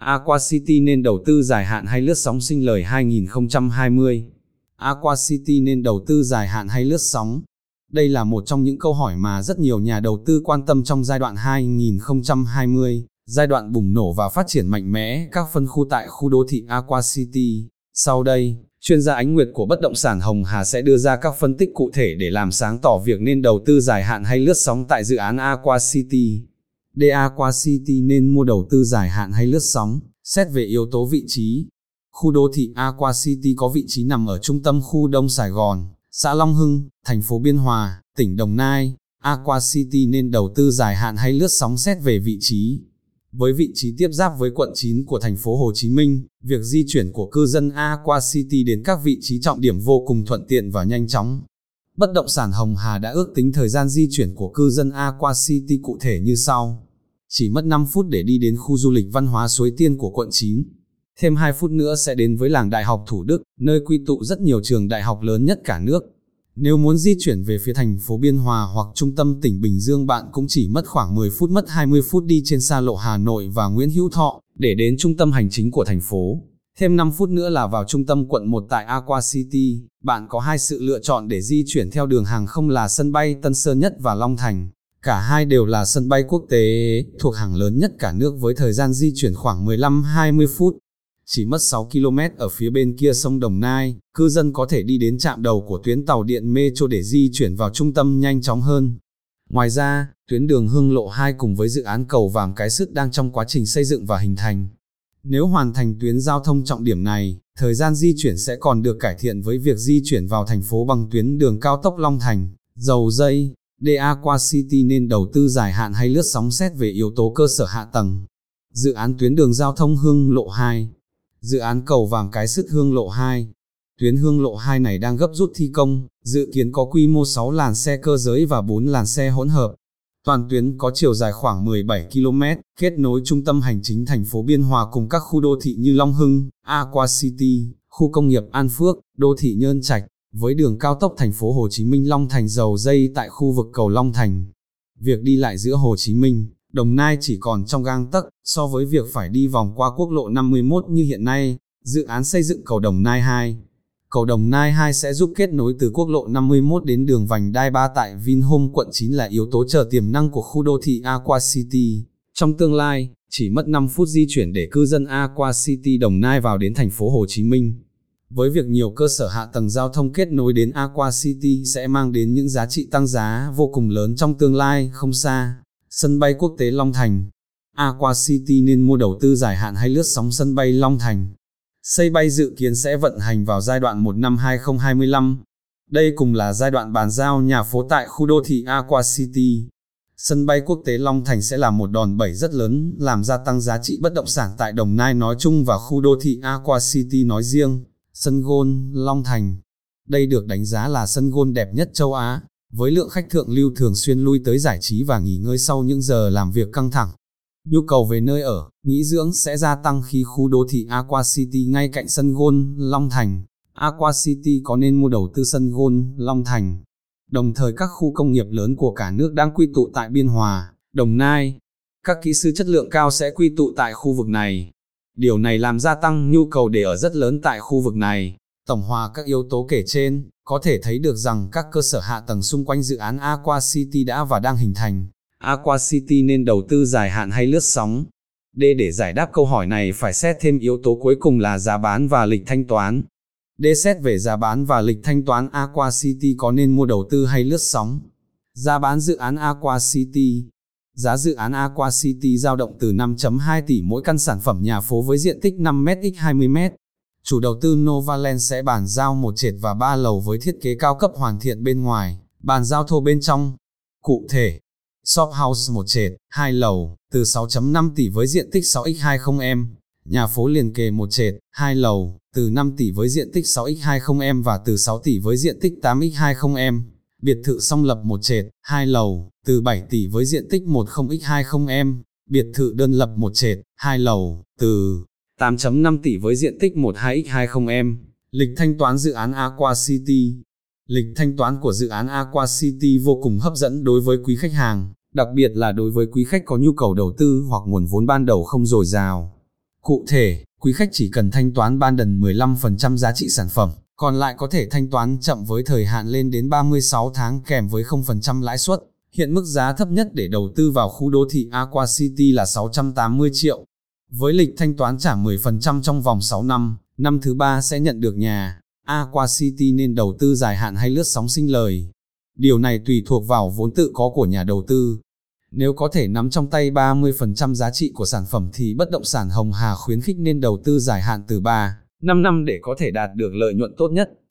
Aqua City nên đầu tư dài hạn hay lướt sóng sinh lời 2020? Aqua City nên đầu tư dài hạn hay lướt sóng? Đây là một trong những câu hỏi mà rất nhiều nhà đầu tư quan tâm trong giai đoạn 2020, giai đoạn bùng nổ và phát triển mạnh mẽ các phân khu tại khu đô thị Aqua City. Sau đây, chuyên gia ánh nguyệt của bất động sản Hồng Hà sẽ đưa ra các phân tích cụ thể để làm sáng tỏ việc nên đầu tư dài hạn hay lướt sóng tại dự án Aqua City. DA Aqua City nên mua đầu tư dài hạn hay lướt sóng, xét về yếu tố vị trí. Khu đô thị Aqua City có vị trí nằm ở trung tâm khu Đông Sài Gòn, xã Long Hưng, thành phố Biên Hòa, tỉnh Đồng Nai. Aqua City nên đầu tư dài hạn hay lướt sóng xét về vị trí. Với vị trí tiếp giáp với quận 9 của thành phố Hồ Chí Minh, việc di chuyển của cư dân Aqua City đến các vị trí trọng điểm vô cùng thuận tiện và nhanh chóng. Bất động sản Hồng Hà đã ước tính thời gian di chuyển của cư dân Aqua City cụ thể như sau. Chỉ mất 5 phút để đi đến khu du lịch văn hóa Suối Tiên của quận 9. Thêm 2 phút nữa sẽ đến với làng Đại học Thủ Đức, nơi quy tụ rất nhiều trường đại học lớn nhất cả nước. Nếu muốn di chuyển về phía thành phố Biên Hòa hoặc trung tâm tỉnh Bình Dương bạn cũng chỉ mất khoảng 10 phút mất 20 phút đi trên xa lộ Hà Nội và Nguyễn Hữu Thọ, để đến trung tâm hành chính của thành phố. Thêm 5 phút nữa là vào trung tâm quận 1 tại Aqua City, bạn có hai sự lựa chọn để di chuyển theo đường hàng không là sân bay Tân Sơn Nhất và Long Thành. Cả hai đều là sân bay quốc tế, thuộc hàng lớn nhất cả nước với thời gian di chuyển khoảng 15-20 phút chỉ mất 6 km ở phía bên kia sông Đồng Nai, cư dân có thể đi đến trạm đầu của tuyến tàu điện Metro để di chuyển vào trung tâm nhanh chóng hơn. Ngoài ra, tuyến đường Hương Lộ 2 cùng với dự án cầu Vàm Cái Sứt đang trong quá trình xây dựng và hình thành. Nếu hoàn thành tuyến giao thông trọng điểm này, thời gian di chuyển sẽ còn được cải thiện với việc di chuyển vào thành phố bằng tuyến đường cao tốc Long Thành, dầu dây, DA qua City nên đầu tư dài hạn hay lướt sóng xét về yếu tố cơ sở hạ tầng. Dự án tuyến đường giao thông Hương Lộ 2 Dự án cầu vàng cái sứt hương lộ 2. Tuyến hương lộ 2 này đang gấp rút thi công, dự kiến có quy mô 6 làn xe cơ giới và 4 làn xe hỗn hợp. Toàn tuyến có chiều dài khoảng 17 km, kết nối trung tâm hành chính thành phố Biên Hòa cùng các khu đô thị như Long Hưng, Aqua City, khu công nghiệp An Phước, đô thị Nhơn Trạch, với đường cao tốc thành phố Hồ Chí Minh Long Thành dầu dây tại khu vực cầu Long Thành. Việc đi lại giữa Hồ Chí Minh, Đồng Nai chỉ còn trong gang tấc, so với việc phải đi vòng qua quốc lộ 51 như hiện nay, dự án xây dựng cầu Đồng Nai 2. Cầu Đồng Nai 2 sẽ giúp kết nối từ quốc lộ 51 đến đường vành đai 3 tại Vinhome quận 9 là yếu tố chờ tiềm năng của khu đô thị Aqua City. Trong tương lai, chỉ mất 5 phút di chuyển để cư dân Aqua City Đồng Nai vào đến thành phố Hồ Chí Minh. Với việc nhiều cơ sở hạ tầng giao thông kết nối đến Aqua City sẽ mang đến những giá trị tăng giá vô cùng lớn trong tương lai không xa. Sân bay quốc tế Long Thành Aqua City nên mua đầu tư dài hạn hay lướt sóng sân bay Long Thành. Xây bay dự kiến sẽ vận hành vào giai đoạn 1 năm 2025. Đây cùng là giai đoạn bàn giao nhà phố tại khu đô thị Aqua City. Sân bay quốc tế Long Thành sẽ là một đòn bẩy rất lớn làm gia tăng giá trị bất động sản tại Đồng Nai nói chung và khu đô thị Aqua City nói riêng. Sân gôn Long Thành Đây được đánh giá là sân gôn đẹp nhất châu Á, với lượng khách thượng lưu thường xuyên lui tới giải trí và nghỉ ngơi sau những giờ làm việc căng thẳng. Nhu cầu về nơi ở, nghỉ dưỡng sẽ gia tăng khi khu đô thị Aqua City ngay cạnh sân gôn Long Thành. Aqua City có nên mua đầu tư sân gôn Long Thành. Đồng thời các khu công nghiệp lớn của cả nước đang quy tụ tại Biên Hòa, Đồng Nai. Các kỹ sư chất lượng cao sẽ quy tụ tại khu vực này. Điều này làm gia tăng nhu cầu để ở rất lớn tại khu vực này. Tổng hòa các yếu tố kể trên, có thể thấy được rằng các cơ sở hạ tầng xung quanh dự án Aqua City đã và đang hình thành. Aqua City nên đầu tư dài hạn hay lướt sóng? D để giải đáp câu hỏi này phải xét thêm yếu tố cuối cùng là giá bán và lịch thanh toán. D xét về giá bán và lịch thanh toán Aqua City có nên mua đầu tư hay lướt sóng? Giá bán dự án Aqua City Giá dự án Aqua City giao động từ 5.2 tỷ mỗi căn sản phẩm nhà phố với diện tích 5m x 20m. Chủ đầu tư Novaland sẽ bàn giao một trệt và ba lầu với thiết kế cao cấp hoàn thiện bên ngoài, bàn giao thô bên trong. Cụ thể, Shop House một trệt, hai lầu, từ 6.5 tỷ với diện tích 6x20m, nhà phố liền kề một trệt, hai lầu, từ 5 tỷ với diện tích 6x20m và từ 6 tỷ với diện tích 8x20m. Biệt thự song lập một trệt, hai lầu, từ 7 tỷ với diện tích 10x20m. Biệt thự đơn lập một trệt, hai lầu, từ 8.5 tỷ với diện tích 12x20m. Lịch thanh toán dự án Aqua City Lịch thanh toán của dự án Aqua City vô cùng hấp dẫn đối với quý khách hàng, đặc biệt là đối với quý khách có nhu cầu đầu tư hoặc nguồn vốn ban đầu không dồi dào. Cụ thể, quý khách chỉ cần thanh toán ban đần 15% giá trị sản phẩm, còn lại có thể thanh toán chậm với thời hạn lên đến 36 tháng kèm với 0% lãi suất. Hiện mức giá thấp nhất để đầu tư vào khu đô thị Aqua City là 680 triệu. Với lịch thanh toán trả 10% trong vòng 6 năm, năm thứ ba sẽ nhận được nhà. Aqua City nên đầu tư dài hạn hay lướt sóng sinh lời. Điều này tùy thuộc vào vốn tự có của nhà đầu tư. Nếu có thể nắm trong tay 30% giá trị của sản phẩm thì bất động sản Hồng Hà khuyến khích nên đầu tư dài hạn từ 3, 5 năm để có thể đạt được lợi nhuận tốt nhất.